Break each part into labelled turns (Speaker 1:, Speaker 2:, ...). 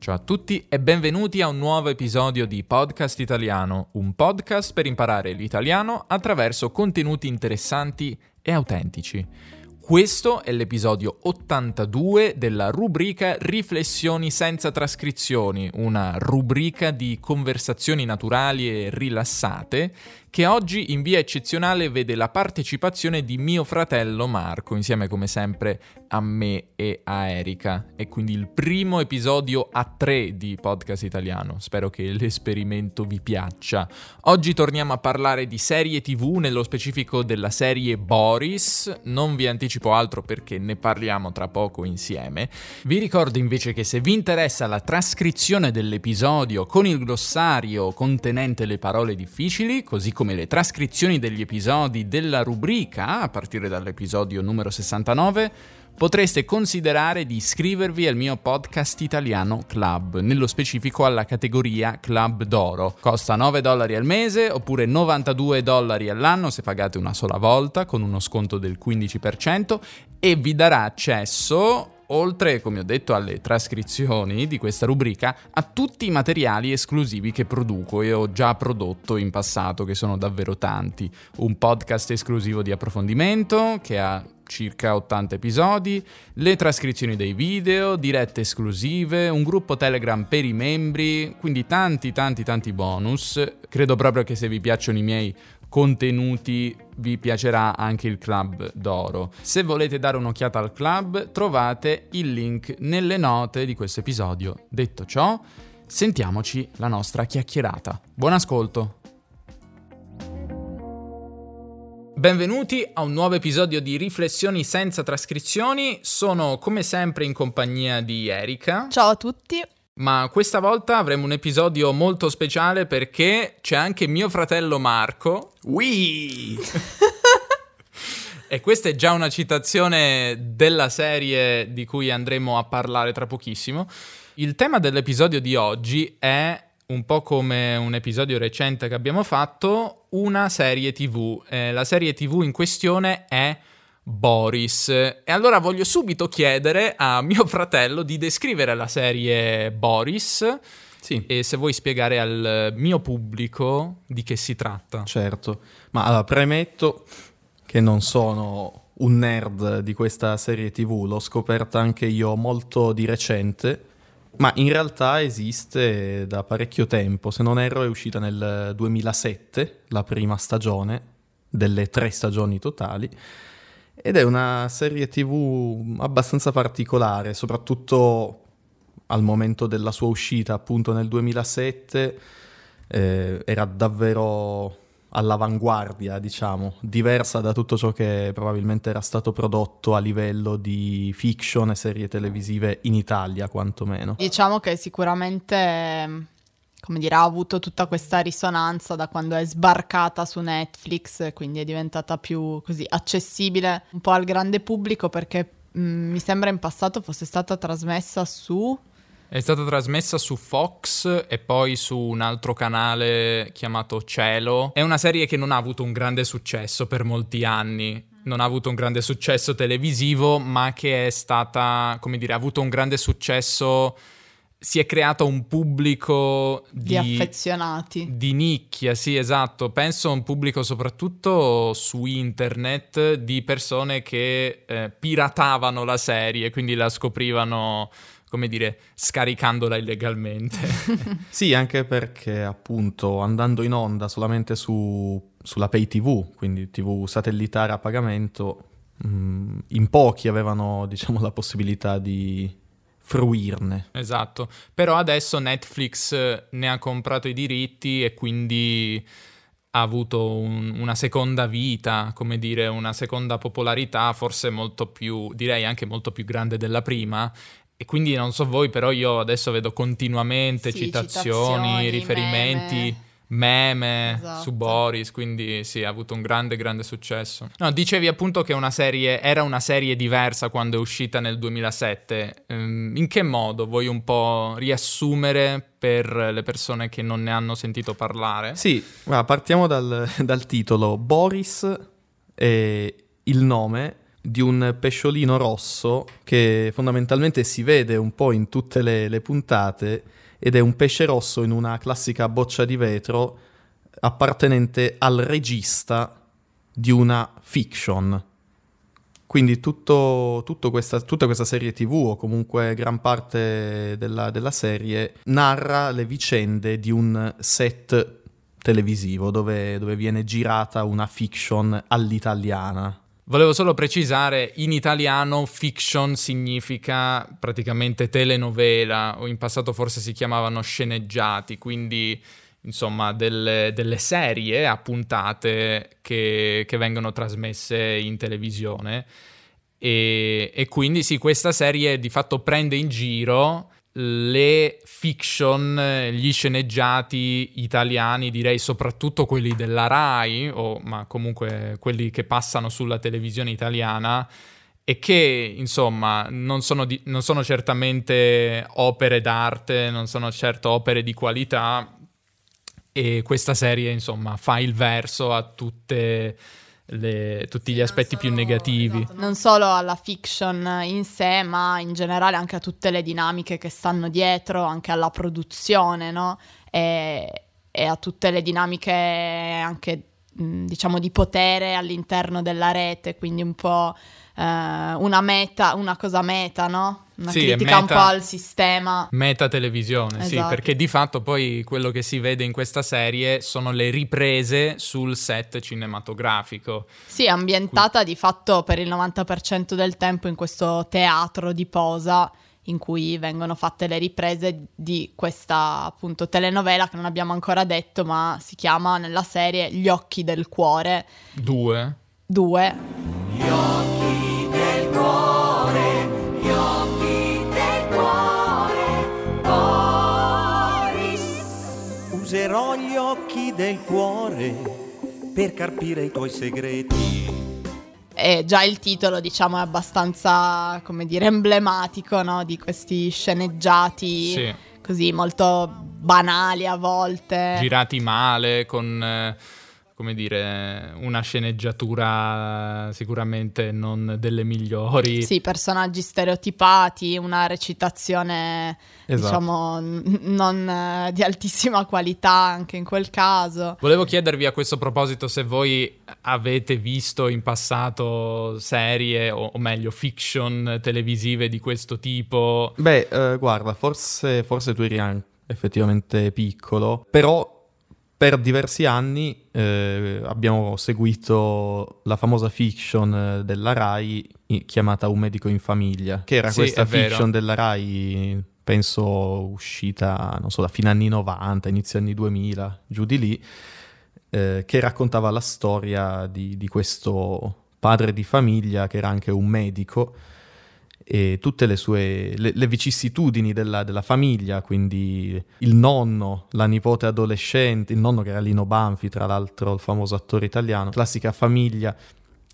Speaker 1: Ciao a tutti e benvenuti a un nuovo episodio di Podcast Italiano, un podcast per imparare l'italiano attraverso contenuti interessanti e autentici. Questo è l'episodio 82 della rubrica Riflessioni senza trascrizioni, una rubrica di conversazioni naturali e rilassate che oggi in via eccezionale vede la partecipazione di mio fratello Marco, insieme come sempre a me e a Erika. È quindi il primo episodio a tre di Podcast Italiano. Spero che l'esperimento vi piaccia. Oggi torniamo a parlare di serie TV, nello specifico della serie Boris. Non vi anticipo altro perché ne parliamo tra poco insieme. Vi ricordo invece che se vi interessa la trascrizione dell'episodio con il glossario contenente le parole difficili, così come le trascrizioni degli episodi della rubrica, a partire dall'episodio numero 69, potreste considerare di iscrivervi al mio podcast italiano Club, nello specifico alla categoria Club d'Oro. Costa 9 dollari al mese oppure 92 dollari all'anno se pagate una sola volta con uno sconto del 15% e vi darà accesso oltre, come ho detto, alle trascrizioni di questa rubrica, a tutti i materiali esclusivi che produco e ho già prodotto in passato, che sono davvero tanti. Un podcast esclusivo di approfondimento che ha circa 80 episodi, le trascrizioni dei video, dirette esclusive, un gruppo Telegram per i membri, quindi tanti tanti tanti bonus. Credo proprio che se vi piacciono i miei contenuti vi piacerà anche il club d'oro. Se volete dare un'occhiata al club trovate il link nelle note di questo episodio. Detto ciò, sentiamoci la nostra chiacchierata. Buon ascolto! Benvenuti a un nuovo episodio di Riflessioni senza trascrizioni. Sono come sempre in compagnia di Erika.
Speaker 2: Ciao a tutti.
Speaker 1: Ma questa volta avremo un episodio molto speciale perché c'è anche mio fratello Marco.
Speaker 3: Wii!
Speaker 1: e questa è già una citazione della serie di cui andremo a parlare tra pochissimo. Il tema dell'episodio di oggi è un po' come un episodio recente che abbiamo fatto, una serie TV. Eh, la serie TV in questione è Boris. E allora voglio subito chiedere a mio fratello di descrivere la serie Boris.
Speaker 3: Sì.
Speaker 1: E se vuoi spiegare al mio pubblico di che si tratta.
Speaker 3: Certo, ma allora premetto che non sono un nerd di questa serie TV, l'ho scoperta anche io molto di recente, ma in realtà esiste da parecchio tempo, se non erro è uscita nel 2007, la prima stagione, delle tre stagioni totali, ed è una serie TV abbastanza particolare, soprattutto al momento della sua uscita, appunto nel 2007, eh, era davvero all'avanguardia, diciamo, diversa da tutto ciò che probabilmente era stato prodotto a livello di fiction e serie televisive in Italia, quantomeno.
Speaker 2: Diciamo che sicuramente come dire, ha avuto tutta questa risonanza da quando è sbarcata su Netflix, quindi è diventata più così accessibile un po' al grande pubblico perché mh, mi sembra in passato fosse stata trasmessa su
Speaker 1: è stata trasmessa su Fox e poi su un altro canale chiamato Cielo. È una serie che non ha avuto un grande successo per molti anni. Non ha avuto un grande successo televisivo, ma che è stata, come dire, ha avuto un grande successo si è creato un pubblico
Speaker 2: di, di, affezionati.
Speaker 1: Di nicchia, sì, esatto. Penso a un pubblico soprattutto su internet di persone che eh, piratavano la serie, quindi la scoprivano, come dire, scaricandola illegalmente.
Speaker 3: sì, anche perché appunto andando in onda solamente su, sulla pay TV, quindi TV satellitare a pagamento, mh, mm, in pochi avevano, diciamo, la possibilità di fruirne.
Speaker 1: Esatto, però adesso Netflix eh, ne ha comprato i diritti e quindi ha avuto un, una seconda vita, come dire, una seconda popolarità, forse molto più, direi anche molto più grande della prima. E quindi non so voi, però io adesso vedo continuamente sì, citazioni, citazioni, riferimenti. Meme meme esatto. su Boris, quindi sì, ha avuto un grande, grande successo. No, dicevi appunto che una serie, era una serie diversa quando è uscita nel 2007. Ehm, in che modo vuoi un po' riassumere per le persone che non ne hanno sentito parlare?
Speaker 3: Sì, partiamo dal, dal titolo. Boris è il nome di un pesciolino rosso che fondamentalmente si vede un po' in tutte le, le puntate ed è un pesce rosso in una classica boccia di vetro appartenente al regista di una fiction. Quindi tutto, tutto questa, tutta questa serie tv, o comunque gran parte della, della, serie, narra le vicende di un set televisivo dove, dove viene girata una fiction all'italiana.
Speaker 1: Volevo solo precisare, in italiano fiction significa praticamente telenovela, o in passato forse si chiamavano sceneggiati, quindi insomma delle, delle serie a puntate che, che, vengono trasmesse in televisione. E, e quindi sì, questa serie di fatto prende in giro le fiction, gli sceneggiati italiani, direi soprattutto quelli della RAI, o, ma comunque quelli che passano sulla televisione italiana, e che insomma non sono, di, non sono certamente opere d'arte, non sono certo opere di qualità, e questa serie insomma fa il verso a tutte le, tutti gli aspetti solo, più negativi.
Speaker 2: Esatto, non solo alla fiction in sé, ma in generale anche a tutte le dinamiche che stanno dietro, anche alla produzione, no? E, e a tutte le dinamiche anche, diciamo, di potere all'interno della rete, quindi un po' eh, una meta, una cosa meta, no? Una sì, critica meta, un po' al sistema.
Speaker 1: Meta televisione, esatto. sì, perché di fatto poi quello che si vede in questa serie sono le riprese sul set cinematografico.
Speaker 2: Sì, ambientata di fatto per il 90% del tempo in questo teatro di posa in cui vengono fatte le riprese di questa appunto telenovela che non abbiamo ancora detto, ma si chiama nella serie Gli occhi del cuore.
Speaker 1: Due.
Speaker 2: Due. Gli occhi del cuore, gli occhi del
Speaker 4: cuore, Boris. Userò gli occhi del cuore per carpire i tuoi segreti.
Speaker 2: E già il titolo, diciamo, è abbastanza, come dire, emblematico, no? Di questi sceneggiati sì. così molto banali a volte.
Speaker 1: Girati male, con... Eh come dire, una sceneggiatura sicuramente non delle migliori.
Speaker 2: Sì, personaggi stereotipati, una recitazione, esatto. diciamo, n- non uh, di altissima qualità anche in quel caso.
Speaker 1: Volevo chiedervi a questo proposito se voi avete visto in passato serie, o, o meglio, fiction televisive di questo tipo.
Speaker 3: Beh, uh, guarda, forse, forse tu eri anche effettivamente piccolo, però per diversi anni eh, abbiamo seguito la famosa fiction eh, della RAI chiamata Un medico in famiglia, che era sì, questa fiction della RAI, penso uscita, non so, da fine anni 90, inizio anni 2000, giù di lì, eh, che raccontava la storia di, di questo padre di famiglia che era anche un medico e tutte le sue le, le vicissitudini della, della, famiglia, quindi il nonno, la nipote adolescente, il nonno che era Lino Banfi, tra l'altro il famoso attore italiano, classica famiglia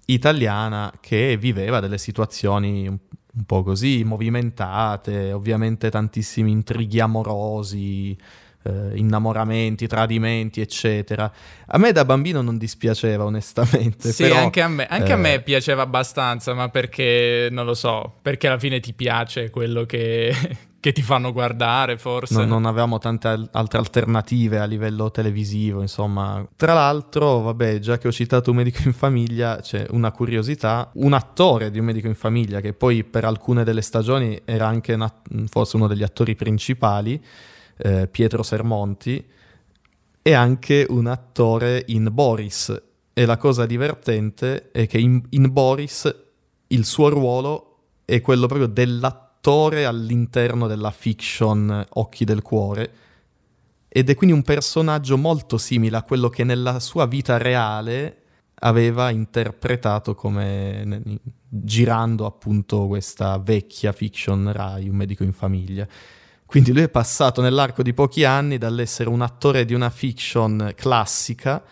Speaker 3: italiana che viveva delle situazioni un, un po' così movimentate, ovviamente tantissimi intrighi amorosi, eh, innamoramenti, tradimenti, eccetera. A me da bambino non dispiaceva, onestamente.
Speaker 1: Sì,
Speaker 3: però,
Speaker 1: anche, a me, anche eh... a me piaceva abbastanza, ma perché, non lo so, perché alla fine ti piace quello che, che ti fanno guardare, forse.
Speaker 3: No, non avevamo tante al- altre alternative a livello televisivo, insomma. Tra l'altro, vabbè, già che ho citato Un medico in famiglia, c'è una curiosità. Un attore di Un medico in famiglia, che poi per alcune delle stagioni era anche una- forse uno degli attori principali, eh, Pietro Sermonti, e anche un attore in Boris. E la cosa divertente è che in, in Boris il suo ruolo è quello proprio dell'attore all'interno della fiction Occhi del Cuore ed è quindi un personaggio molto simile a quello che nella sua vita reale aveva interpretato come girando appunto questa vecchia fiction Rai, un medico in famiglia. Quindi lui è passato nell'arco di pochi anni dall'essere un attore di una fiction classica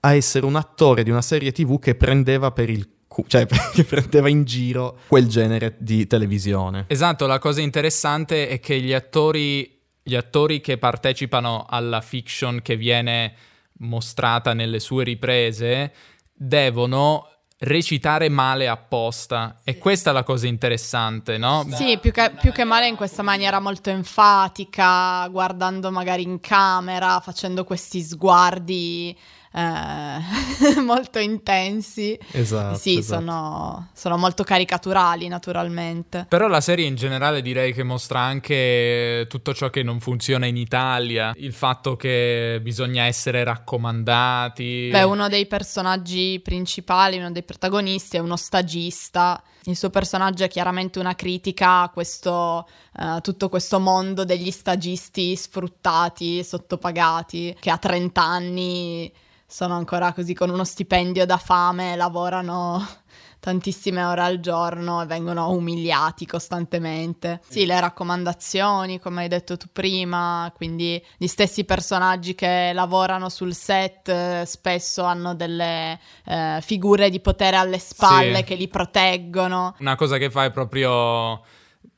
Speaker 3: a essere un attore di una serie tv che prendeva per il cioè che prendeva in giro quel genere di televisione.
Speaker 1: Esatto, la cosa interessante è che gli attori, gli attori che partecipano alla fiction che viene mostrata nelle sue riprese devono recitare male apposta. E questa è la cosa interessante, no?
Speaker 2: Sì, più che, più che male in questa maniera molto enfatica, guardando magari in camera, facendo questi sguardi eh, molto intensi.
Speaker 3: Esatto.
Speaker 2: Sì,
Speaker 3: esatto.
Speaker 2: Sono, sono molto caricaturali naturalmente.
Speaker 1: Però la serie in generale direi che mostra anche tutto ciò che non funziona in Italia, il fatto che bisogna essere raccomandati.
Speaker 2: Beh, uno dei personaggi principali, uno dei protagonisti è uno stagista. Il suo personaggio è chiaramente una critica a questo, uh, tutto questo mondo degli stagisti sfruttati, sottopagati, che a 30 anni sono ancora così con uno stipendio da fame, lavorano tantissime ore al giorno e vengono umiliati costantemente. Sì, le raccomandazioni, come hai detto tu prima, quindi gli stessi personaggi che lavorano sul set eh, spesso hanno delle eh, figure di potere alle spalle
Speaker 1: Sì.
Speaker 2: che li proteggono.
Speaker 1: Una cosa che fa è proprio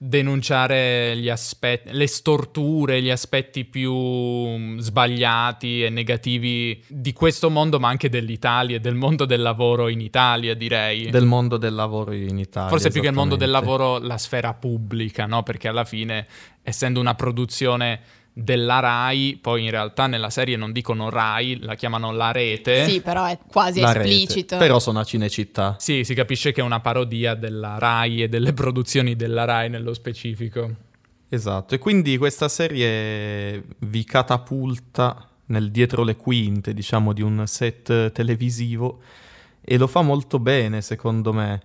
Speaker 1: denunciare gli aspetti, le storture, gli aspetti più mm, sbagliati e negativi di questo mondo, ma anche dell'Italia e del mondo del lavoro in Italia, direi.
Speaker 3: Del mondo del lavoro in Italia.
Speaker 1: Forse più che il mondo del lavoro, la sfera pubblica, no? Perché alla fine, essendo una produzione della Rai, poi in realtà nella serie non dicono Rai, la chiamano La Rete.
Speaker 2: Sì, però è quasi
Speaker 3: La rete.
Speaker 2: esplicito.
Speaker 3: Però sono a Cinecittà.
Speaker 1: Sì, si capisce che è una parodia della Rai e delle produzioni della Rai nello specifico.
Speaker 3: Esatto, e quindi questa serie vi catapulta nel dietro le quinte, diciamo, di un set televisivo e lo fa molto bene, secondo me.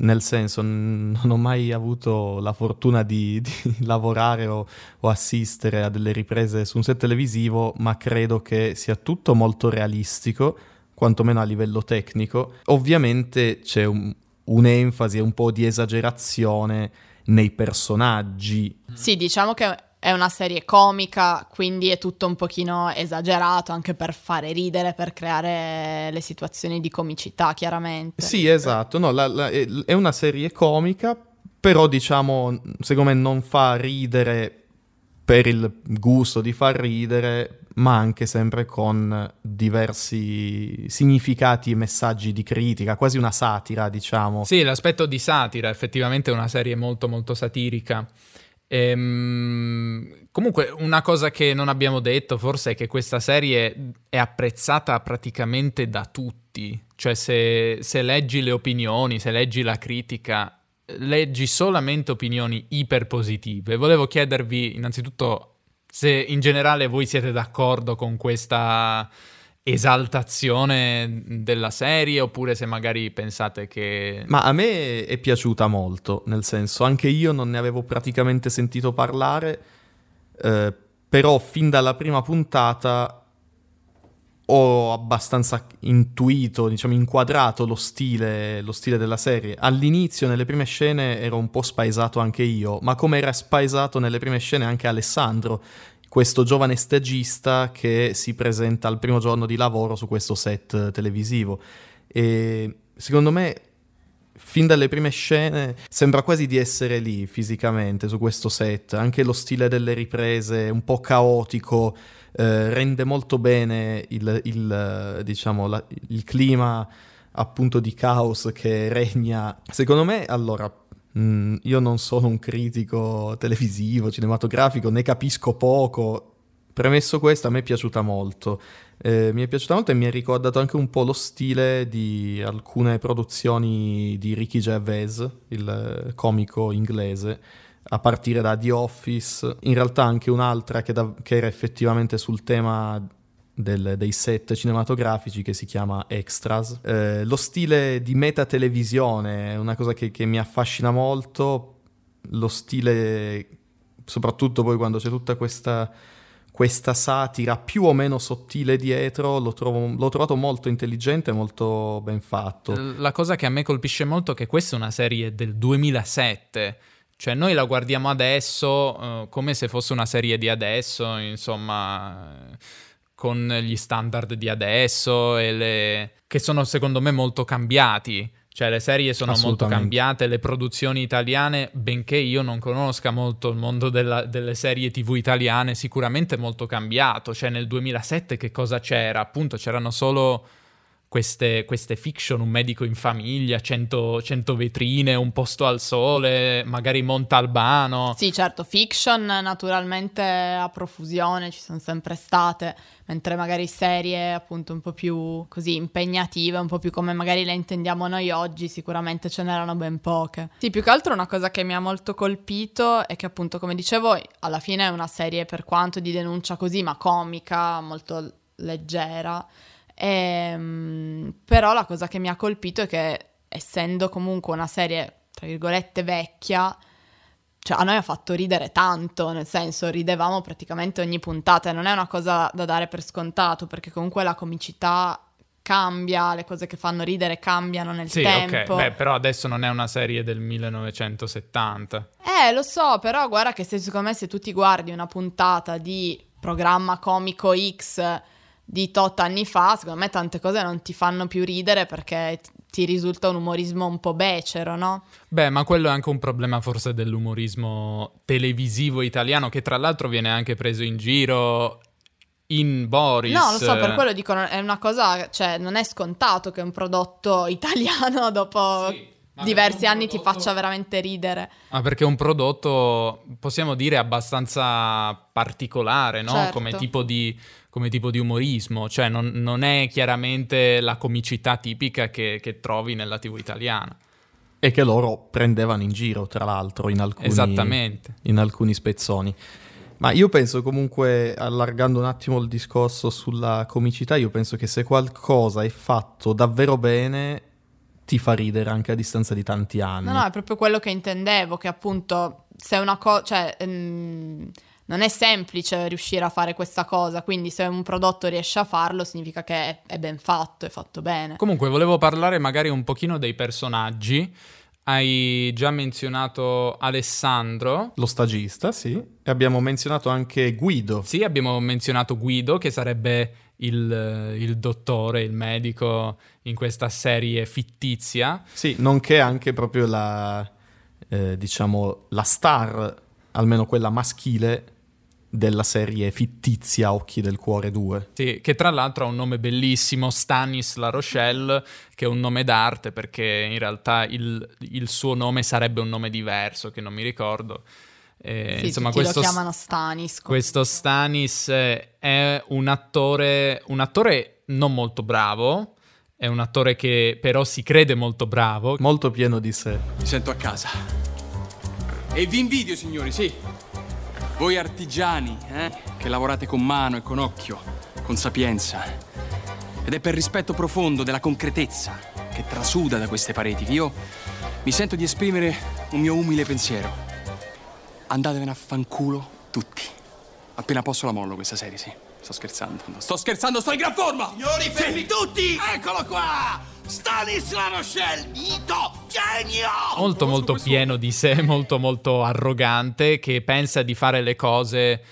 Speaker 3: Nel senso, non ho mai avuto la fortuna di, di lavorare o, o assistere a delle riprese su un set televisivo, ma credo che sia tutto molto realistico, quantomeno a livello tecnico. Ovviamente c'è un- un'enfasi e un po' di esagerazione nei personaggi,
Speaker 2: Sì, diciamo che è una serie comica, quindi è tutto un pochino esagerato anche per fare ridere, per creare le situazioni di comicità, chiaramente.
Speaker 3: Sì, esatto. No, la- la- è è una serie comica, però diciamo, secondo me non fa ridere per il gusto di far ridere, ma anche sempre con diversi significati e messaggi di critica, quasi una satira, diciamo.
Speaker 1: Sì, l'aspetto di satira, effettivamente è una serie molto molto satirica. Ehm, comunque, una cosa che non abbiamo detto forse è che questa serie è apprezzata praticamente da tutti. Cioè, se, se leggi le opinioni, se leggi la critica, leggi solamente opinioni iperpositive. Volevo chiedervi innanzitutto se in generale voi siete d'accordo con questa esaltazione della serie oppure se magari pensate che...
Speaker 3: Ma a me è piaciuta molto, nel senso, anche io non ne avevo praticamente sentito parlare, eh, però fin dalla prima puntata ho abbastanza intuito, diciamo, inquadrato lo stile, lo stile della serie. All'inizio, nelle prime scene, ero un po' spaesato anche io, ma come era spaesato nelle prime scene anche Alessandro, questo giovane stagista che si presenta al primo giorno di lavoro su questo set televisivo. E secondo me, fin dalle prime scene, sembra quasi di essere lì fisicamente su questo set. Anche lo stile delle riprese, un po' caotico, eh, rende molto bene il, il, diciamo, la- il clima appunto di caos che regna. Secondo me, allora, mh, io non sono un critico televisivo, cinematografico, ne capisco poco. Premesso questo, a me è piaciuta molto. Eh, mi è piaciuta molto e mi ha ricordato anche un po' lo stile di alcune produzioni di Ricky Gervais, il eh, comico inglese, a partire da The Office, in realtà anche un'altra che, da- che era effettivamente sul tema del- dei set cinematografici che si chiama Extras. Eh, lo stile di metatelevisione è una cosa che, che mi affascina molto, lo stile, soprattutto poi quando c'è tutta questa questa satira più o meno sottile dietro, l'ho, trovo- l'ho trovato molto intelligente e molto ben fatto.
Speaker 1: La cosa che a me colpisce molto è che questa è una serie del 2007, cioè noi la guardiamo adesso eh, come se fosse una serie di adesso, insomma, con gli standard di adesso e le... che sono secondo me molto cambiati. Cioè le serie sono molto cambiate, le produzioni italiane, benché io non conosca molto il mondo della- delle serie tv italiane, sicuramente molto cambiato. Cioè nel 2007 che cosa c'era? Appunto c'erano solo queste, queste, fiction, un medico in famiglia, 100, 100, vetrine, un posto al sole, magari Montalbano.
Speaker 2: Sì, certo, fiction naturalmente a profusione ci sono sempre state, mentre magari serie appunto un po' più così impegnative, un po' più come magari le intendiamo noi oggi, sicuramente ce n'erano ben poche. Sì, più che altro una cosa che mi ha molto colpito è che appunto, come dicevo, alla fine è una serie per quanto di denuncia così, ma comica, molto leggera Ehm, però la cosa che mi ha colpito è che essendo comunque una serie, tra virgolette, vecchia, cioè a noi ha fatto ridere tanto, nel senso ridevamo praticamente ogni puntata e non è una cosa da dare per scontato perché comunque la comicità cambia, le cose che fanno ridere cambiano nel
Speaker 1: sì,
Speaker 2: tempo.
Speaker 1: Ok, Beh, però adesso non è una serie del 1970.
Speaker 2: Eh, lo so, però guarda che se, secondo me se tu ti guardi una puntata di programma comico X di tot anni fa, secondo me tante cose non ti fanno più ridere perché ti risulta un umorismo un po' becero, no?
Speaker 1: Beh, ma quello è anche un problema forse dell'umorismo televisivo italiano che tra l'altro viene anche preso in giro in Boris.
Speaker 2: No, lo so, per quello dico, è una cosa, cioè non è scontato che un prodotto italiano dopo... Sì diversi anni prodotto... ti faccia veramente ridere.
Speaker 1: Ah, perché è un prodotto, possiamo dire, abbastanza particolare, no?
Speaker 2: Certo.
Speaker 1: Come tipo di come tipo di umorismo, cioè non, non è chiaramente la comicità tipica che, che, trovi nella TV italiana.
Speaker 3: E che loro prendevano in giro, tra l'altro, in alcuni, in alcuni spezzoni. Ma io penso comunque, allargando un attimo il discorso sulla comicità, io penso che se qualcosa è fatto davvero bene, ti fa ridere anche a distanza di tanti anni.
Speaker 2: No, no, è proprio quello che intendevo, che appunto se una cosa... Cioè, ehm non è semplice riuscire a fare questa cosa, quindi se un prodotto riesce a farlo significa che è, ben fatto, è fatto bene.
Speaker 1: Comunque volevo parlare magari un pochino dei personaggi. Hai già menzionato Alessandro.
Speaker 3: Lo stagista, sì. E abbiamo menzionato anche Guido.
Speaker 1: Sì, abbiamo menzionato Guido, che sarebbe il, il, dottore, il medico in questa serie fittizia.
Speaker 3: Sì, nonché anche proprio la, eh, diciamo, la star, almeno quella maschile, della serie fittizia Occhi del Cuore 2.
Speaker 1: Sì, che tra l'altro ha un nome bellissimo, Stanis La Rochelle, che è un nome d'arte perché in realtà il, il suo nome sarebbe un nome diverso, che non mi ricordo.
Speaker 2: Eh, sì, insomma, questo, lo chiamano Stanis.
Speaker 1: Questo Stanis è un attore, un attore non molto bravo, è un attore che però si crede molto bravo.
Speaker 3: Molto pieno di sé.
Speaker 5: Mi sento a casa. E vi invidio, signori, sì. Voi artigiani, eh? Che lavorate con mano e con occhio, con sapienza. Ed è per rispetto profondo della concretezza che trasuda da queste pareti che io mi sento di esprimere un mio umile pensiero. Andatevene a fanculo tutti. Appena posso la mollo questa serie, sì. Sto scherzando. No, sto scherzando, sto in gran forma!
Speaker 6: Signori, fermi tutti! Eccolo qua! Stanisla Rochelle, mito, genio!
Speaker 1: Molto molto pieno di sé, molto molto arrogante, che pensa di fare le cose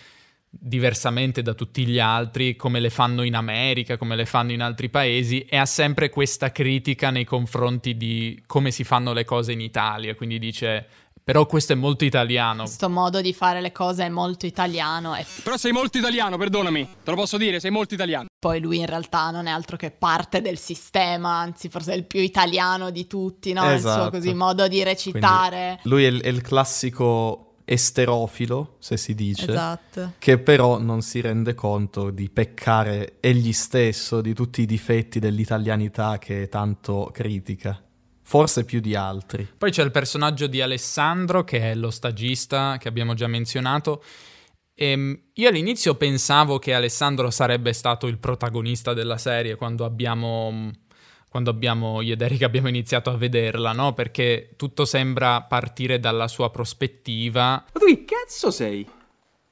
Speaker 1: diversamente da tutti gli altri, come le fanno in America, come le fanno in altri paesi, e ha sempre questa critica nei confronti di come si fanno le cose in Italia, quindi dice però questo è molto italiano.
Speaker 2: Questo modo di fare le cose è molto italiano. E...
Speaker 5: Però sei molto italiano, perdonami. Te lo posso dire, sei molto italiano.
Speaker 2: Poi lui in realtà non è altro che parte del sistema, anzi forse è il più italiano di tutti, no?
Speaker 3: Esatto.
Speaker 2: Il suo esatto. così modo di recitare.
Speaker 3: Quindi lui è il, è il classico esterofilo, se si dice,
Speaker 2: esatto.
Speaker 3: che però non si rende conto di peccare egli stesso di tutti i difetti dell'italianità che tanto critica. Forse più di altri.
Speaker 1: Poi c'è il personaggio di Alessandro, che è lo stagista che abbiamo già menzionato. E ehm, io all'inizio pensavo che Alessandro sarebbe stato il protagonista della serie quando abbiamo, quando abbiamo io ed Erika abbiamo iniziato a vederla, no? Perché tutto sembra partire dalla sua prospettiva.
Speaker 5: Ma tu che cazzo sei?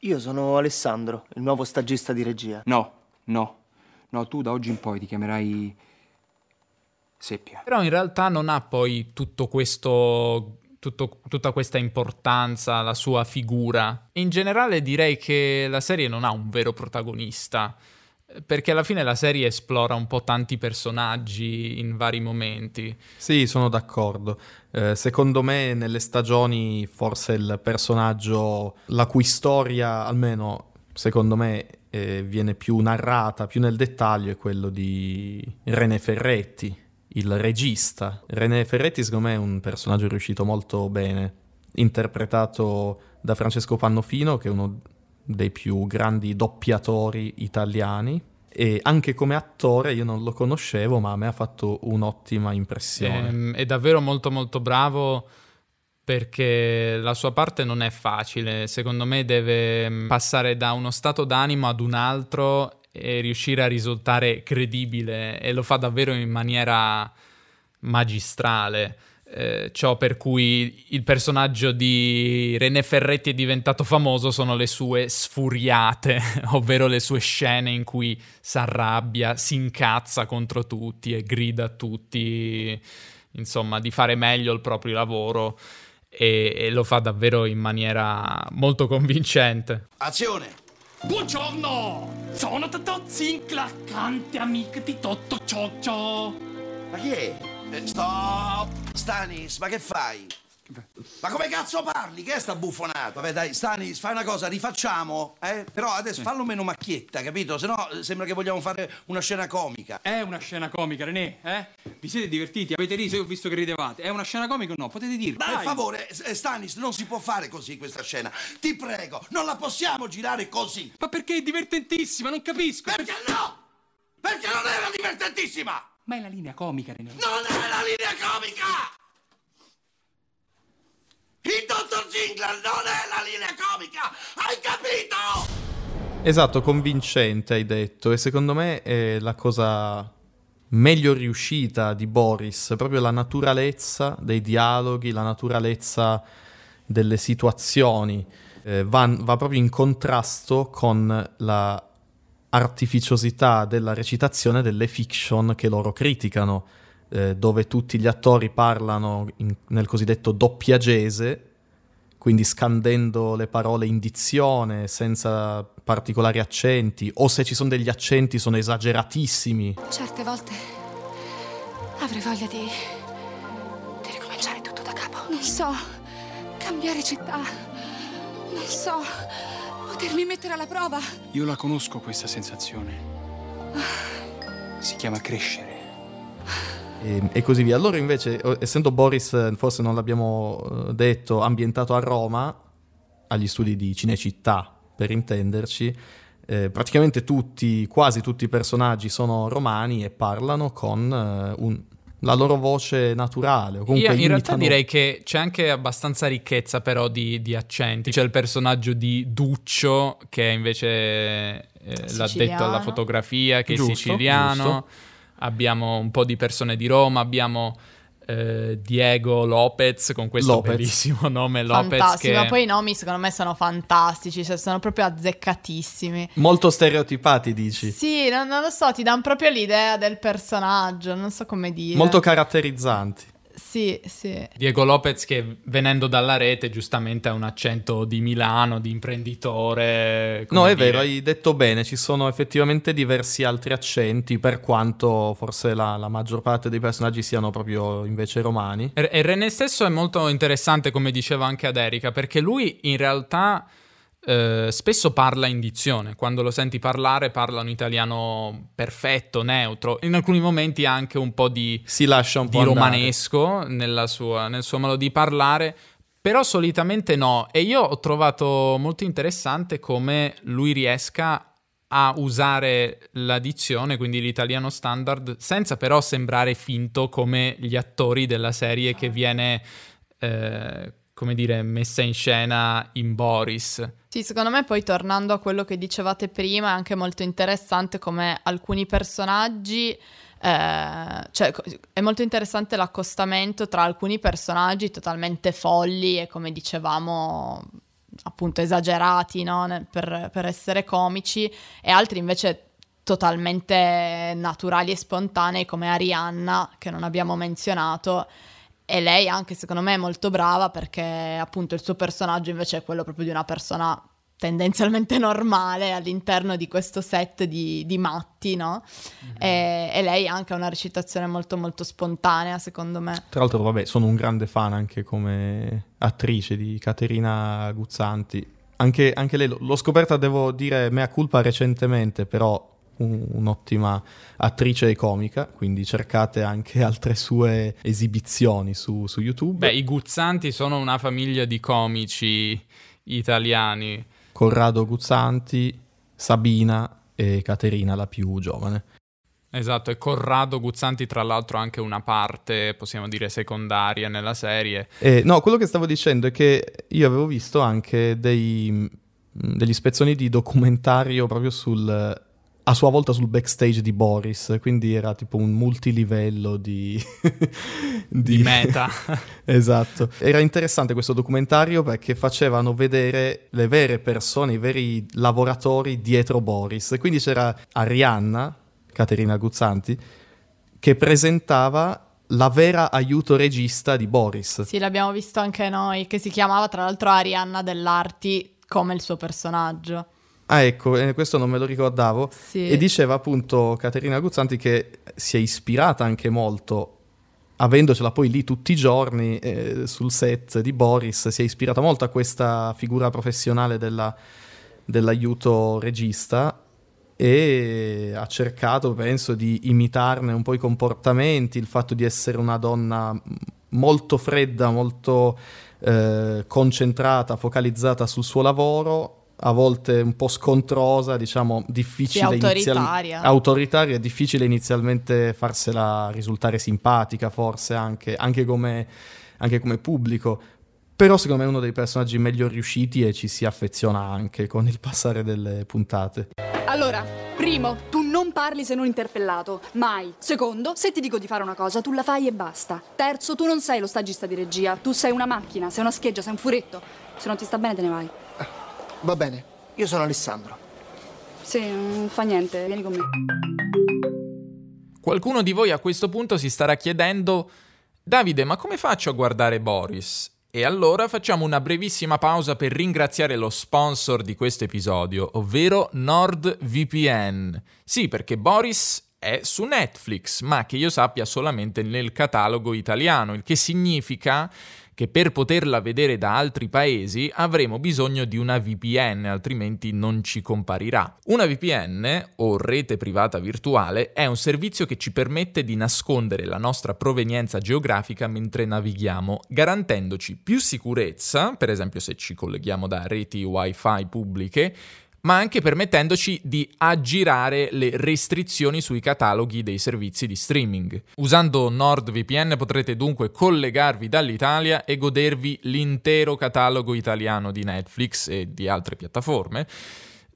Speaker 7: Io sono Alessandro, il nuovo stagista di regia.
Speaker 5: No, no, no, tu da oggi in poi ti chiamerai Seppia.
Speaker 1: Però in realtà non ha poi tutto questo tutto, tutta questa importanza, la sua figura. In generale direi che la serie non ha un vero protagonista, perché alla fine la serie esplora un po' tanti personaggi in vari momenti.
Speaker 3: Sì, sono d'accordo. Eh, secondo me nelle stagioni forse il personaggio la cui storia, almeno secondo me, eh, viene più narrata, più nel dettaglio, è quello di René Ferretti, il regista. René Ferretti secondo me è un personaggio riuscito molto bene, interpretato da Francesco Pannofino, che è uno dei più grandi doppiatori italiani. E anche come attore io non lo conoscevo, ma a me ha fatto un'ottima impressione.
Speaker 1: Ehm, è davvero molto molto bravo perché la sua parte non è facile, secondo me deve mm, passare da uno stato d'animo ad un altro e riuscire a risultare credibile e lo fa davvero in maniera magistrale. Eh, ciò per cui il personaggio di René Ferretti è diventato famoso sono le sue sfuriate, ovvero le sue scene in cui si arrabbia, si incazza contro tutti e grida a tutti, insomma, di fare meglio il proprio lavoro e, e lo fa davvero in maniera molto convincente.
Speaker 6: Azione!
Speaker 8: Buongiorno! Sono Totozzi, claccante amico di Totto Cioccio.
Speaker 6: Ma chi è? Eh, stop! Stanis, ma che fai? Ma come cazzo parli? Che è sta buffonata? Vabbè dai, Stanis, fai una cosa, rifacciamo, eh? Però adesso fallo meno macchietta, capito? Se no sembra che vogliamo fare una scena comica.
Speaker 5: È una scena comica, René, eh? Vi siete divertiti? Avete riso? Io ho visto che ridevate. È una scena comica o no? Potete dirlo.
Speaker 6: Per favore, S- Stanis, non si può fare così questa scena. Ti prego, non la possiamo girare così.
Speaker 5: Ma perché è divertentissima? Non capisco.
Speaker 6: Perché no? Perché non era divertentissima!
Speaker 5: Ma è la linea comica, René.
Speaker 6: Non è la linea comica! Il dottor Zingler non è la linea comica! Hai capito?
Speaker 3: Esatto, convincente hai detto e secondo me è la cosa meglio riuscita di Boris, proprio la naturalezza dei dialoghi, la naturalezza delle situazioni, eh, va, va proprio in contrasto con la artificiosità della recitazione delle fiction che loro criticano, eh, dove tutti gli attori parlano in- nel cosiddetto doppiagese, quindi scandendo le parole in dizione, senza particolari accenti, o se ci sono degli accenti sono esageratissimi.
Speaker 9: Certe volte avrei voglia di. di ricominciare tutto da capo. Non so, cambiare città. Non so, potermi mettere alla prova.
Speaker 5: Io la conosco questa sensazione. Si chiama crescere.
Speaker 3: E, e così via. Loro invece, essendo Boris, eh, forse non l'abbiamo eh, detto, ambientato a Roma, agli studi di Cinecittà, per intenderci, eh, praticamente tutti, quasi tutti i personaggi sono romani e parlano con eh, un- la loro voce naturale.
Speaker 1: Io in realtà
Speaker 3: imitano-
Speaker 1: direi che c'è anche abbastanza ricchezza però di, di accenti. C'è il personaggio di Duccio che è invece eh, l'ha detto alla fotografia, che
Speaker 3: Giusto,
Speaker 1: è siciliano.
Speaker 3: giusto.
Speaker 1: Abbiamo un po' di persone di Roma, abbiamo eh, Diego Lopez con questo
Speaker 3: Lopez.
Speaker 1: bellissimo nome Lopez
Speaker 2: Fantastici,
Speaker 1: che
Speaker 2: ma poi i nomi secondo me sono fantastici, cioè sono proprio azzeccatissimi.
Speaker 3: Molto stereotipati, dici.
Speaker 2: Sì, non, non lo so, ti danno proprio l'idea del personaggio, non so come dire.
Speaker 3: Molto caratterizzanti.
Speaker 2: Sì, sì.
Speaker 1: Diego Lopez che venendo dalla rete giustamente ha un accento di Milano, di imprenditore. come
Speaker 3: No, è
Speaker 1: dire.
Speaker 3: vero, hai detto bene, ci sono effettivamente diversi altri accenti, per quanto forse la, la maggior parte dei personaggi siano proprio invece romani.
Speaker 1: E e René stesso è molto interessante, come diceva anche ad Erika, perché lui in realtà eh, spesso parla in dizione. Quando lo senti parlare, parla un italiano perfetto, neutro. In alcuni momenti ha anche un po' di,
Speaker 3: Si lascia un po'
Speaker 1: di
Speaker 3: andare.
Speaker 1: romanesco nella sua- nel suo modo di parlare. Però solitamente no, e io ho trovato molto interessante come lui riesca a usare la dizione, quindi l'italiano standard, senza però sembrare finto come gli attori della serie che viene, eh, come dire, messa in scena in Boris.
Speaker 2: Sì, secondo me poi tornando a quello che dicevate prima è anche molto interessante come alcuni personaggi, eh, cioè è molto interessante l'accostamento tra alcuni personaggi totalmente folli e come dicevamo appunto esagerati no? Per, per essere comici e altri invece totalmente naturali e spontanei come Arianna che non abbiamo menzionato e lei anche secondo me è molto brava perché appunto il suo personaggio invece è quello proprio di una persona tendenzialmente normale all'interno di questo set di, di matti, no? E, e lei ha anche una recitazione molto molto spontanea secondo me.
Speaker 3: Tra l'altro, vabbè, sono un grande fan anche come attrice di Caterina Guzzanti. anche, anche lei l'ho scoperta, devo dire, mea culpa recentemente, però un'ottima attrice e comica, quindi cercate anche altre sue esibizioni su, su, YouTube.
Speaker 1: Beh, i Guzzanti sono una famiglia di comici italiani.
Speaker 3: Corrado Guzzanti, Sabina e Caterina, la più giovane.
Speaker 1: Esatto, e Corrado Guzzanti tra l'altro ha anche una parte, possiamo dire, secondaria nella serie.
Speaker 3: Eh, no, quello che stavo dicendo è che io avevo visto anche dei, degli spezzoni di documentario proprio sul a sua volta sul backstage di Boris, quindi era tipo un multilivello di...
Speaker 1: di... di meta.
Speaker 3: esatto. Era interessante questo documentario perché facevano vedere le vere persone, i veri lavoratori dietro Boris. Quindi c'era Arianna, Caterina Guzzanti, che presentava la vera aiuto regista di Boris.
Speaker 2: Sì, l'abbiamo visto anche noi, che si chiamava tra l'altro Arianna dell'Arti come il suo personaggio.
Speaker 3: Ah, ecco, eh, questo non me lo ricordavo.
Speaker 2: Sì.
Speaker 3: E diceva appunto Caterina Guzzanti che si è ispirata anche molto, avendocela poi lì tutti i giorni eh, sul set di Boris, si è ispirata molto a questa figura professionale della, dell'aiuto regista e ha cercato, penso, di imitarne un po' i comportamenti, il fatto di essere una donna molto fredda, molto eh, concentrata, focalizzata sul suo lavoro a volte un po' scontrosa, diciamo difficile
Speaker 2: sì, autoritaria.
Speaker 3: Inizial- autoritaria, difficile inizialmente farsela risultare simpatica, forse anche, anche, come, anche come pubblico. Però secondo me è uno dei personaggi meglio riusciti e ci si affeziona anche con il passare delle puntate.
Speaker 10: Allora, primo, tu non parli se non interpellato, mai. Secondo, se ti dico di fare una cosa, tu la fai e basta. Terzo, tu non sei lo stagista di regia, tu sei una macchina, sei una scheggia, sei un furetto. Se non ti sta bene te ne vai.
Speaker 7: Va bene, io sono Alessandro.
Speaker 10: Sì, non fa niente, vieni con me.
Speaker 1: Qualcuno di voi a questo punto si starà chiedendo Davide, ma come faccio a guardare Boris? E allora facciamo una brevissima pausa per ringraziare lo sponsor di questo episodio, ovvero NordVPN. Sì, perché Boris è su Netflix, ma che io sappia solamente nel catalogo italiano, il che significa che per poterla vedere da altri paesi avremo bisogno di una VPN, altrimenti non ci comparirà. Una VPN, o rete privata virtuale, è un servizio che ci permette di nascondere la nostra provenienza geografica mentre navighiamo, garantendoci più sicurezza, per esempio se ci colleghiamo da reti wifi pubbliche, ma anche permettendoci di aggirare le restrizioni sui cataloghi dei servizi di streaming. Usando NordVPN potrete dunque collegarvi dall'Italia e godervi l'intero catalogo italiano di Netflix e di altre piattaforme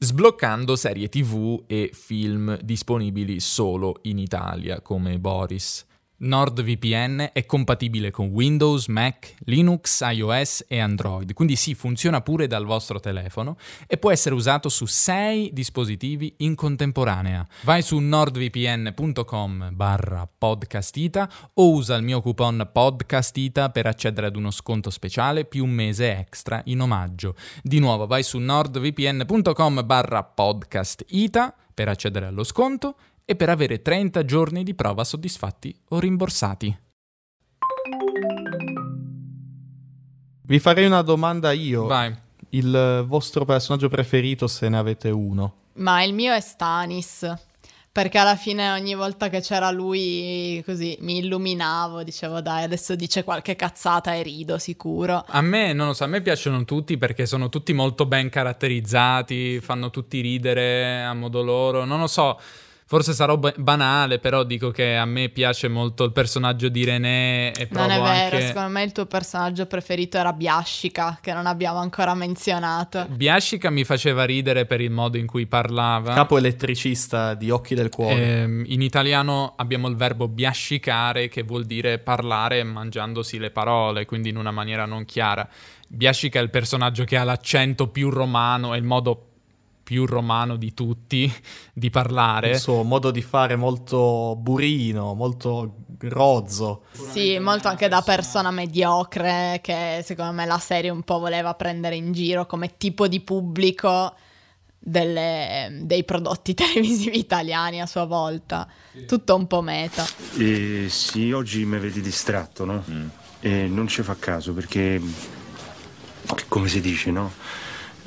Speaker 1: sbloccando serie tv e film disponibili solo in Italia, come Boris. NordVPN è compatibile con Windows, Mac, Linux, iOS e Android, quindi sì, funziona pure dal vostro telefono e può essere usato su 6 dispositivi in contemporanea. Vai su nordvpn.com barra podcastita o usa il mio coupon podcastita per accedere ad uno sconto speciale più un mese extra in omaggio. Di nuovo vai su nordvpn.com barra podcastita per accedere allo sconto e per avere 30 giorni di prova soddisfatti o rimborsati.
Speaker 3: Vi farei una domanda io.
Speaker 1: Vai.
Speaker 3: Il vostro personaggio preferito se ne avete uno?
Speaker 2: Ma il mio è Stanis. Perché alla fine ogni volta che c'era lui così mi illuminavo, dicevo dai adesso dice qualche cazzata e rido sicuro.
Speaker 1: A me, non lo so, a me piacciono tutti perché sono tutti molto ben caratterizzati, fanno tutti ridere a modo loro, non lo so Forse sarò ba- banale, però dico che a me piace molto il personaggio di René e provo
Speaker 2: Non è vero,
Speaker 1: anche...
Speaker 2: secondo me il tuo personaggio preferito era Biascica, che non abbiamo ancora menzionato.
Speaker 1: Biascica mi faceva ridere per il modo in cui parlava.
Speaker 3: Capo elettricista di Occhi del Cuore.
Speaker 1: Eh, in italiano abbiamo il verbo biascicare che vuol dire parlare mangiandosi le parole, quindi in una maniera non chiara. Biascica è il personaggio che ha l'accento più romano e il modo più romano di tutti di parlare.
Speaker 3: Il suo modo di fare molto burino, molto rozzo.
Speaker 2: Sì, molto anche da persona mediocre che secondo me la serie un po' voleva prendere in giro come tipo di pubblico delle, dei prodotti televisivi italiani a sua volta. Sì. Tutto un po' meta.
Speaker 11: Eh, sì, oggi mi vedi distratto, no? Mm. E non ci fa caso perché, come si dice, no?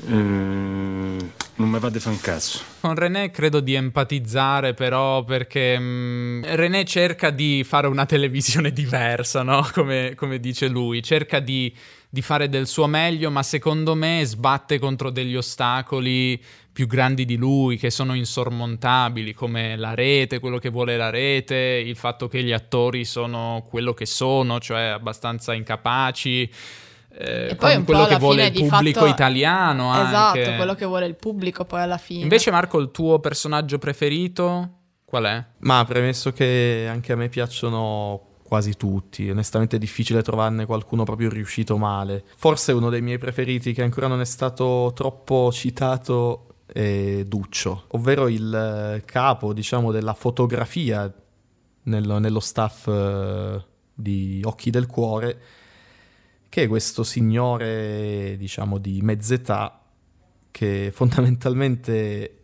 Speaker 11: Ehm, non mi va di fan cazzo.
Speaker 1: Con René credo di empatizzare però perché mm, René cerca di fare una televisione diversa, no? Come, come dice lui, cerca di, di fare del suo meglio, ma secondo me sbatte contro degli ostacoli più grandi di lui, che sono insormontabili, come la rete, quello che vuole la rete, il fatto che gli attori sono quello che sono, cioè abbastanza incapaci. Eh,
Speaker 2: E poi un
Speaker 1: quello che vuole il pubblico
Speaker 2: fatto-
Speaker 1: italiano anche.
Speaker 2: Esatto, quello che vuole il pubblico poi alla fine.
Speaker 1: Invece Marco, il tuo personaggio preferito qual è?
Speaker 3: Ma premesso che anche a me piacciono quasi tutti, onestamente è difficile trovarne qualcuno proprio riuscito male. Forse uno dei miei preferiti che ancora non è stato troppo citato è Duccio, ovvero il eh, capo, diciamo, della fotografia nello, nello staff eh, di Occhi del Cuore, che è questo signore, diciamo, di mezz'età che fondamentalmente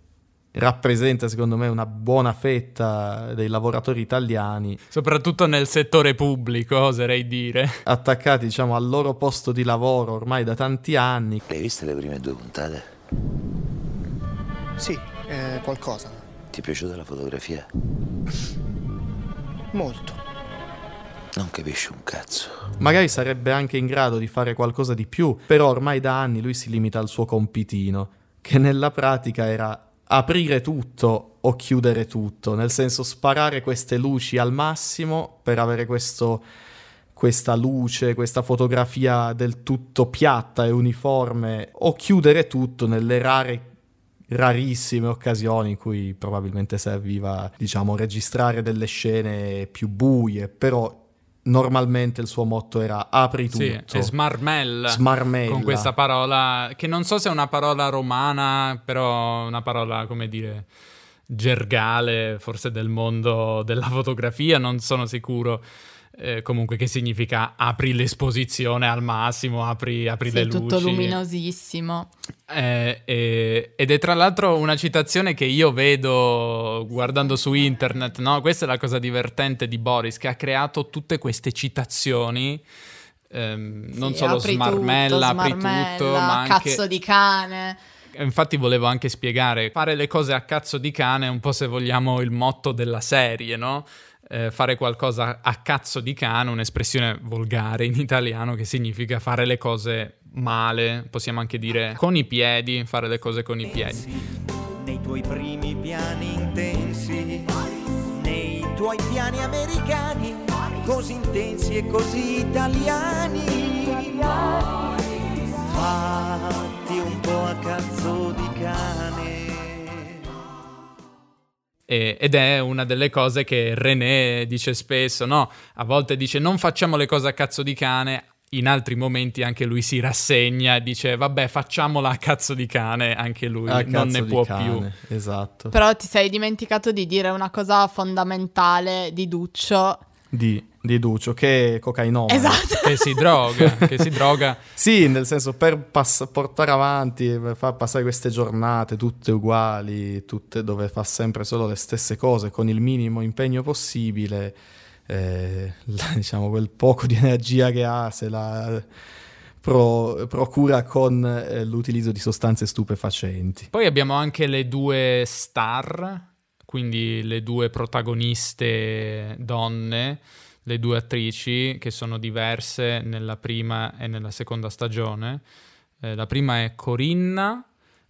Speaker 3: rappresenta secondo me una buona fetta dei lavoratori italiani
Speaker 1: Soprattutto nel settore pubblico, oserei dire.
Speaker 3: attaccati diciamo al loro posto di lavoro ormai da tanti anni
Speaker 12: Le hai viste le prime due puntate?
Speaker 13: Sì, eh, qualcosa.
Speaker 12: Ti è piaciuta la fotografia?
Speaker 13: Molto.
Speaker 12: Non capisci un cazzo.
Speaker 3: magari sarebbe anche in grado di fare qualcosa di più però ormai da anni lui si limita al suo compitino che nella pratica era aprire tutto o chiudere tutto nel senso sparare queste luci al massimo per avere questo questa luce, questa fotografia del tutto piatta e uniforme, o chiudere tutto nelle rare, rarissime occasioni in cui probabilmente serviva, diciamo, registrare delle scene più buie, però normalmente il suo motto era apri tutto.
Speaker 1: Sì, è smarmella.
Speaker 3: Smarmella.
Speaker 1: Con questa parola, che non so se è una parola romana, però una parola, come dire, gergale, forse del mondo della fotografia, non sono sicuro. Eh, comunque che significa apri l'esposizione al massimo, apri, apri
Speaker 2: Sì,
Speaker 1: le
Speaker 2: tutto
Speaker 1: luci.
Speaker 2: luminosissimo.
Speaker 1: Eh, eh, ed è tra l'altro una citazione che io vedo guardando su internet, no? Questa è la cosa divertente di Boris, che ha creato tutte queste citazioni. ehm, non
Speaker 2: Sì,
Speaker 1: solo
Speaker 2: apri
Speaker 1: smarmella,
Speaker 2: tutto,
Speaker 1: apri
Speaker 2: smarmella,
Speaker 1: tutto, ma anche...
Speaker 2: cazzo di cane.
Speaker 1: Infatti volevo anche spiegare, fare le cose a cazzo di cane è un po' se vogliamo il motto della serie, no? Eh, fare qualcosa a cazzo di cane, un'espressione volgare in italiano che significa fare le cose male, possiamo anche dire con i piedi, fare le cose con i piedi.
Speaker 4: nei tuoi primi piani intensi, nei tuoi piani americani, così intensi e così italiani. Fatti un po' a cazzo di cane.
Speaker 1: E- ed è una delle cose che René dice spesso, no? A volte dice non facciamo le cose a cazzo di cane, in altri momenti anche lui si rassegna e dice vabbè facciamola a cazzo di cane, anche lui
Speaker 3: A
Speaker 1: non ne può
Speaker 3: cane,
Speaker 1: più.
Speaker 3: Esatto.
Speaker 2: Però ti sei dimenticato di dire una cosa fondamentale di Duccio.
Speaker 3: Di, di Duccio, che è cocainomane.
Speaker 2: Esatto.
Speaker 1: Che si droga, che si droga.
Speaker 3: Sì, nel senso per pass- portare avanti, per far passare queste giornate tutte uguali, tutte dove fa sempre solo le stesse cose con il minimo impegno possibile, eh, la- diciamo quel poco di energia che ha se la pro- procura con eh, l'utilizzo di sostanze stupefacenti.
Speaker 1: Poi abbiamo anche le due star, quindi le due protagoniste donne, le due attrici che sono diverse nella prima e nella seconda stagione. Eh, la prima è Corinna,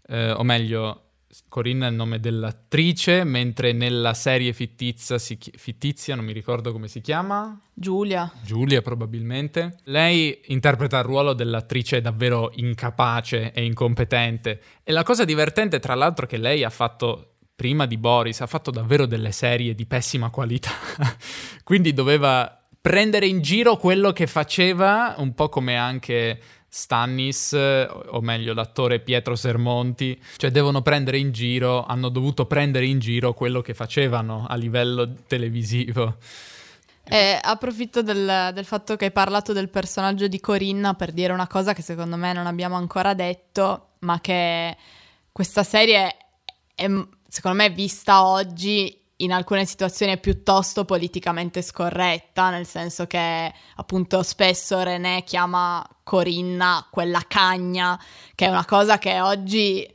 Speaker 1: eh, o meglio, Corinna è il nome dell'attrice, mentre nella serie fittizia, si chi- fittizia, non mi ricordo come si chiama,
Speaker 2: Giulia.
Speaker 1: Giulia probabilmente. Lei interpreta il ruolo dell'attrice davvero incapace e incompetente. E la cosa divertente, tra l'altro, è che lei ha fatto, prima di Boris, ha fatto davvero delle serie di pessima qualità. Quindi doveva prendere in giro quello che faceva, un po' come anche Stannis, eh, o meglio l'attore Pietro Sermonti, cioè devono prendere in giro, hanno dovuto prendere in giro quello che facevano a livello televisivo.
Speaker 2: E approfitto del, del fatto che hai parlato del personaggio di Corinna per dire una cosa che secondo me non abbiamo ancora detto, ma che questa serie è, secondo me vista oggi in alcune situazioni è piuttosto politicamente scorretta, nel senso che appunto spesso René chiama Corinna quella cagna, che è una cosa che oggi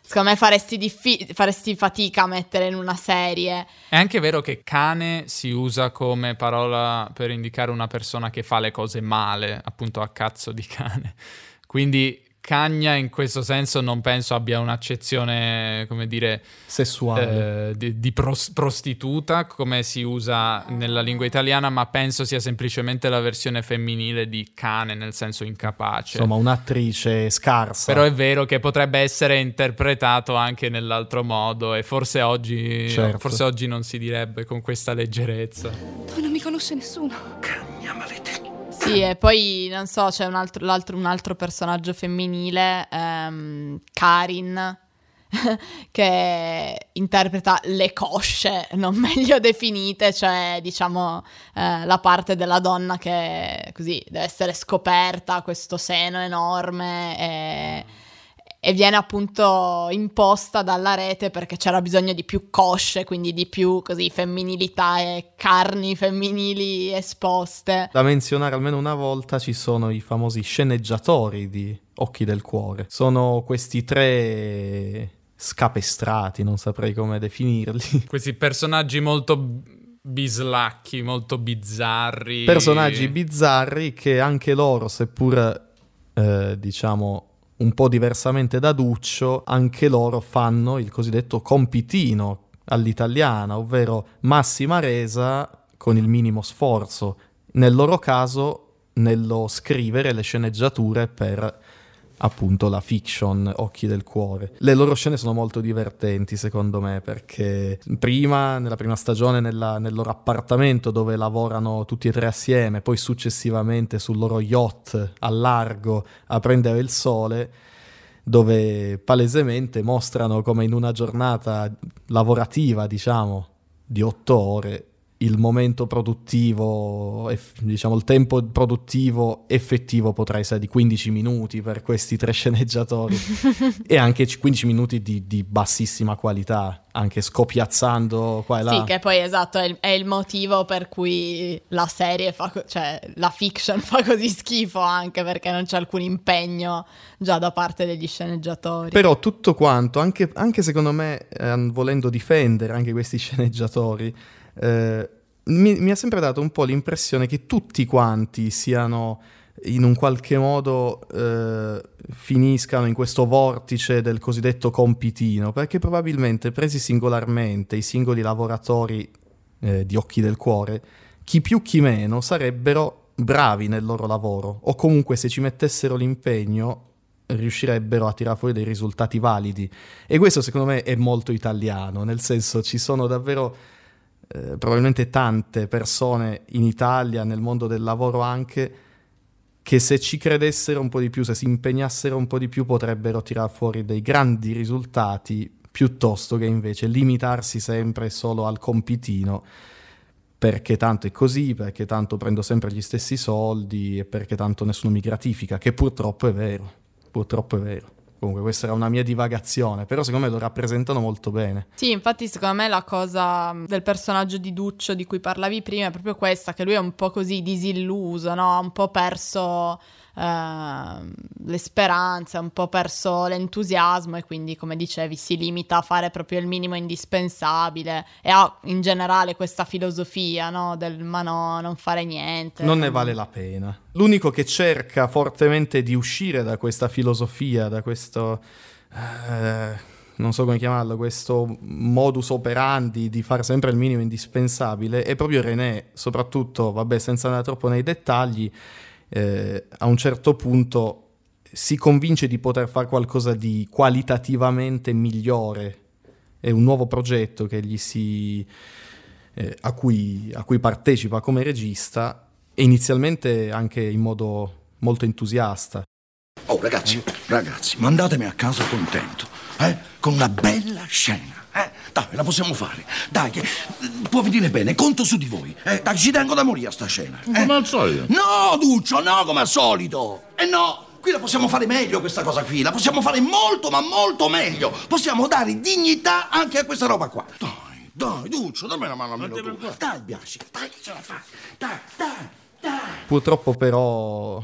Speaker 2: secondo me faresti, diffi- faresti fatica a mettere in una serie.
Speaker 1: È anche vero che cane si usa come parola per indicare una persona che fa le cose male, appunto a cazzo di cane. Quindi cagna in questo senso non penso abbia un'accezione, come dire,
Speaker 3: sessuale
Speaker 1: eh, di, di pros- prostituta come si usa nella lingua italiana, ma penso sia semplicemente la versione femminile di cane nel senso incapace.
Speaker 3: Insomma, un'attrice scarsa.
Speaker 1: Però è vero che potrebbe essere interpretato anche nell'altro modo e forse oggi,
Speaker 3: Certo.
Speaker 1: forse oggi non si direbbe con questa leggerezza.
Speaker 9: Dove non mi conosce nessuno.
Speaker 2: Sì, e poi non so, c'è un altro, un altro personaggio femminile, ehm, Karin, che interpreta le cosce non meglio definite, cioè diciamo eh, la parte della donna che così deve essere scoperta, questo seno enorme e, e viene appunto imposta dalla rete perché c'era bisogno di più cosce, quindi di più così femminilità e carni femminili esposte.
Speaker 3: Da menzionare almeno una volta ci sono i famosi sceneggiatori di Occhi del Cuore. Sono questi tre scapestrati, non saprei come definirli.
Speaker 1: Questi personaggi molto bislacchi, molto bizzarri.
Speaker 3: Personaggi bizzarri che anche loro, seppur eh, diciamo un po' diversamente da Duccio, anche loro fanno il cosiddetto compitino all'italiana, ovvero massima resa con il minimo sforzo. Nel loro caso, nello scrivere le sceneggiature per appunto la fiction Occhi del Cuore. Le loro scene sono molto divertenti secondo me perché prima, nella prima stagione, nella- nel loro appartamento dove lavorano tutti e tre assieme, poi successivamente sul loro yacht al largo a prendere il sole, dove palesemente mostrano come in una giornata lavorativa, diciamo, di otto ore, il momento produttivo, diciamo il tempo produttivo effettivo potrà essere di 15 minuti per questi tre sceneggiatori e anche c- 15 minuti di, di bassissima qualità, anche scopiazzando qua e là.
Speaker 2: Sì, che poi esatto, è il, è il motivo per cui la serie fa, co- cioè la fiction fa così schifo anche perché non c'è alcun impegno già da parte degli sceneggiatori.
Speaker 3: Però tutto quanto, anche, anche secondo me, eh, volendo difendere anche questi sceneggiatori, eh, mi, mi ha sempre dato un po' l'impressione che tutti quanti siano in un qualche modo eh, finiscano in questo vortice del cosiddetto compitino, perché probabilmente presi singolarmente i singoli lavoratori eh, di occhi del cuore, chi più chi meno sarebbero bravi nel loro lavoro, o comunque se ci mettessero l'impegno riuscirebbero a tirare fuori dei risultati validi. E questo secondo me è molto italiano, nel senso ci sono davvero eh, probabilmente tante persone in Italia, nel mondo del lavoro anche, che se ci credessero un po' di più, se si impegnassero un po' di più, potrebbero tirare fuori dei grandi risultati piuttosto che invece limitarsi sempre solo al compitino perché tanto è così, perché tanto prendo sempre gli stessi soldi e perché tanto nessuno mi gratifica, che purtroppo è vero, purtroppo è vero. Comunque questa era una mia divagazione, però secondo me lo rappresentano molto bene.
Speaker 2: Sì, infatti secondo me la cosa del personaggio di Duccio di cui parlavi prima è proprio questa, che lui è un po' così disilluso, no? Un po' perso le speranze, un po' perso l'entusiasmo e quindi, come dicevi, si limita a fare proprio il minimo indispensabile e ha in generale questa filosofia, no? Del ma no, non fare niente.
Speaker 3: Non ne vale la pena. L'unico che cerca fortemente di uscire da questa filosofia, da questo... eh, non so come chiamarlo, questo modus operandi di fare sempre il minimo indispensabile, è proprio René, soprattutto, vabbè, senza andare troppo nei dettagli, eh, a un certo punto si convince di poter fare qualcosa di qualitativamente migliore. È un nuovo progetto che gli si, eh, a, cui, a cui partecipa come regista e inizialmente anche in modo molto entusiasta.
Speaker 6: Oh, ragazzi, ragazzi, mandatemi a casa contento, eh? Con una bella scena? Dai, la possiamo fare. Dai, che eh, può venire bene, conto su di voi. Eh? Dai, ci tengo da morire a sta scena. eh?
Speaker 11: Come al solito.
Speaker 6: No, Duccio, no, come al solito. Eh no, qui la possiamo fare meglio questa cosa qui. La possiamo fare molto, ma molto meglio. Possiamo dare dignità anche a questa roba qua. Dai, Dai, Duccio, dammi una mano almeno tu. Dai, Biasci, dai, che ce la fai. Dai, dai, dai.
Speaker 3: Purtroppo però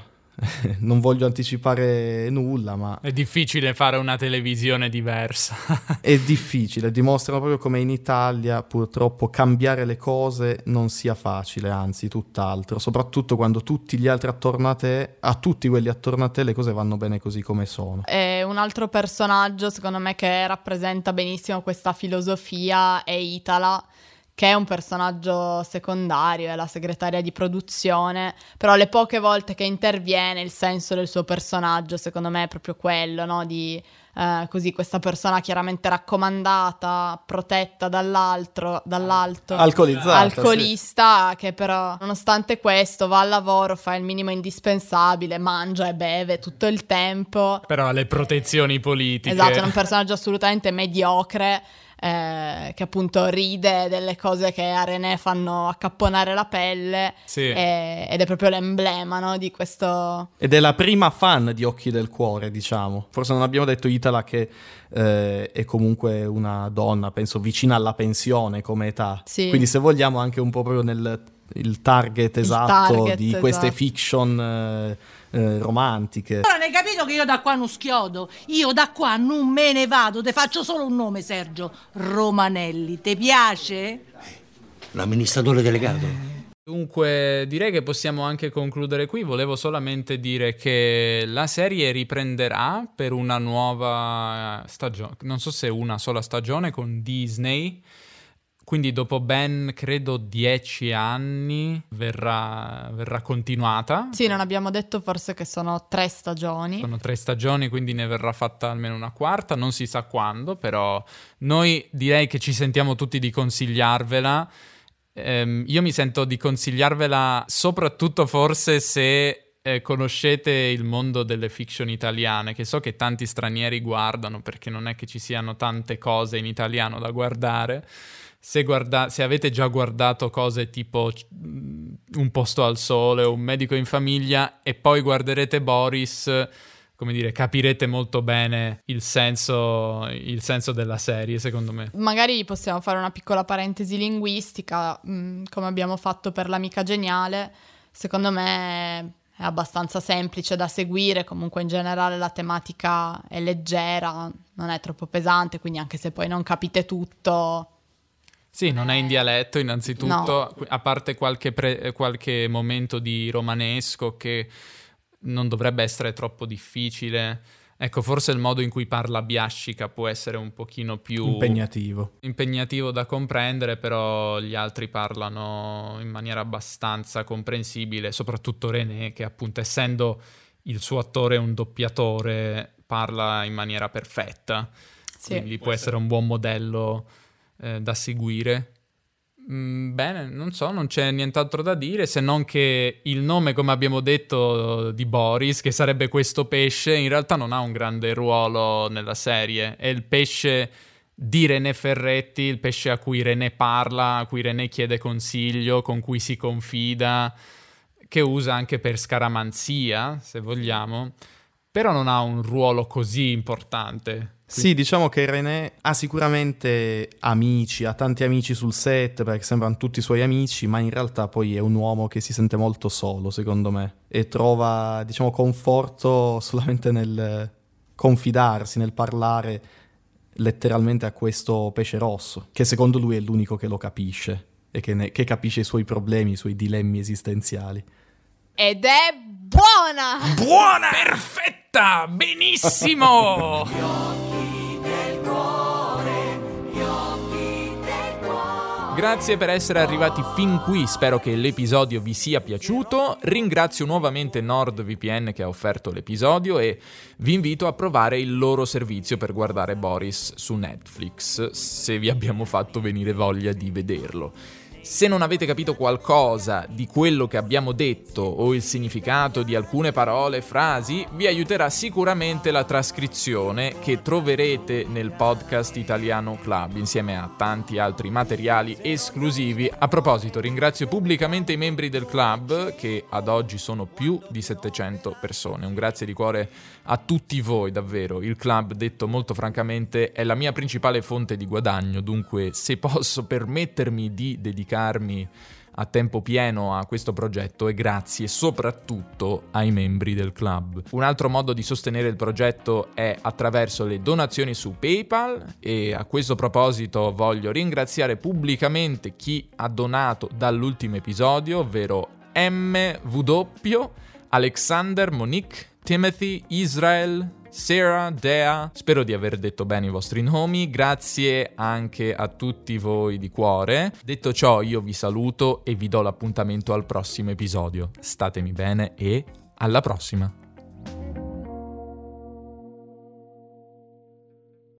Speaker 3: non voglio anticipare nulla, ma
Speaker 1: È difficile fare una televisione diversa.
Speaker 3: è difficile. Dimostrano proprio come in Italia purtroppo cambiare le cose non sia facile, anzi tutt'altro. Soprattutto quando tutti gli altri attorno a te, a tutti quelli attorno a te, le cose vanno bene così come sono.
Speaker 2: E un altro personaggio, secondo me, che rappresenta benissimo questa filosofia è Itala, che è un personaggio secondario, è la segretaria di produzione, però le poche volte che interviene il senso del suo personaggio, secondo me, è proprio quello, no? Di eh, così questa persona chiaramente raccomandata, protetta dall'altro, dall'alto,
Speaker 3: Alcolizzata,
Speaker 2: alcolista, che però, nonostante questo, va al lavoro, fa il minimo indispensabile, mangia e beve tutto il tempo.
Speaker 1: Però le protezioni politiche.
Speaker 2: Esatto, è un personaggio assolutamente mediocre. Eh, che appunto ride delle cose che a René fanno accapponare la pelle
Speaker 3: Sì.
Speaker 2: e- ed è proprio l'emblema no, di questo
Speaker 3: Ed è la prima fan di Occhi del Cuore, diciamo. Forse non abbiamo detto Itala che eh, è comunque una donna, penso, vicina alla pensione come età.
Speaker 2: Sì.
Speaker 3: Quindi se vogliamo anche un po' proprio nel il target esatto
Speaker 2: target,
Speaker 3: di queste
Speaker 2: esatto.
Speaker 3: fiction eh, eh, romantiche.
Speaker 13: Ora ne hai capito che io da qua non schiodo? Io da qua non me ne vado, te faccio solo un nome, Sergio. Romanelli, ti piace?
Speaker 6: L'amministratore delegato.
Speaker 1: Dunque, direi che possiamo anche concludere qui. Volevo solamente dire che la serie riprenderà per una nuova stagione, non so se una sola stagione con Disney. Quindi dopo ben, credo, dieci anni verrà, verrà continuata.
Speaker 2: sì non abbiamo detto forse che sono tre stagioni
Speaker 1: Sono tre stagioni, quindi ne verrà fatta almeno una quarta, non si sa quando, però noi direi che ci sentiamo tutti di consigliarvela. Ehm, io mi sento di consigliarvela soprattutto forse se eh, conoscete il mondo delle fiction italiane, che so che tanti stranieri guardano perché non è che ci siano tante cose in italiano da guardare. Se, guarda- se avete già guardato cose tipo Un posto al sole o Un medico in famiglia e poi guarderete Boris, come dire, capirete molto bene il senso, il senso della serie, secondo me.
Speaker 2: magari possiamo fare una piccola parentesi linguistica mh, come abbiamo fatto per l'amica geniale secondo me è abbastanza semplice da seguire comunque in generale la tematica è leggera non è troppo pesante quindi anche se poi non capite tutto
Speaker 1: Sì, non è in dialetto innanzitutto,
Speaker 2: No.
Speaker 1: a parte qualche, pre- qualche momento di romanesco che non dovrebbe essere troppo difficile. Ecco, forse il modo in cui parla Biascica può essere un pochino più
Speaker 3: Impegnativo.
Speaker 1: impegnativo da comprendere, però gli altri parlano in maniera abbastanza comprensibile, soprattutto René, che appunto essendo il suo attore un doppiatore, parla in maniera perfetta.
Speaker 2: Sì.
Speaker 1: Quindi può essere un buon modello eh, da seguire. Mm, bene, non so, non c'è nient'altro da dire se non che il nome, come abbiamo detto, di Boris, che sarebbe questo pesce, in realtà non ha un grande ruolo nella serie. È il pesce di René Ferretti, il pesce a cui René parla, a cui René chiede consiglio, con cui si confida, che usa anche per scaramanzia, se vogliamo, però non ha un ruolo così importante.
Speaker 3: Sì, diciamo che René ha sicuramente amici, ha tanti amici sul set perché sembrano tutti suoi amici, ma in realtà poi è un uomo che si sente molto solo, secondo me, e trova, diciamo, conforto solamente nel confidarsi, nel parlare letteralmente a questo pesce rosso, che secondo lui è l'unico che lo capisce e che, ne- che capisce i suoi problemi, i suoi dilemmi esistenziali.
Speaker 2: ed è buona
Speaker 1: Buona! Perfetta! Benissimo! Grazie per essere arrivati fin qui, spero che l'episodio vi sia piaciuto. Ringrazio nuovamente NordVPN che ha offerto l'episodio e vi invito a provare il loro servizio per guardare Boris su Netflix, se vi abbiamo fatto venire voglia di vederlo. Se non avete capito qualcosa di quello che abbiamo detto o il significato di alcune parole e frasi, vi aiuterà sicuramente la trascrizione che troverete nel podcast Italiano Club insieme a tanti altri materiali esclusivi. A proposito, ringrazio pubblicamente i membri del club che ad oggi sono più di 700 persone. Un grazie di cuore a tutti voi, davvero. Il club, detto molto francamente, è la mia principale fonte di guadagno, dunque se posso permettermi di dedicarmi a tempo pieno a questo progetto e grazie soprattutto ai membri del club. Un altro modo di sostenere il progetto è attraverso le donazioni su PayPal e a questo proposito voglio ringraziare pubblicamente chi ha donato dall'ultimo episodio, ovvero MW, Alexander, Monique, Timothy, Israel, Sarah, Dea, spero di aver detto bene i vostri nomi, grazie anche a tutti voi di cuore. Detto ciò io vi saluto e vi do l'appuntamento al prossimo episodio. Statemi bene e alla prossima!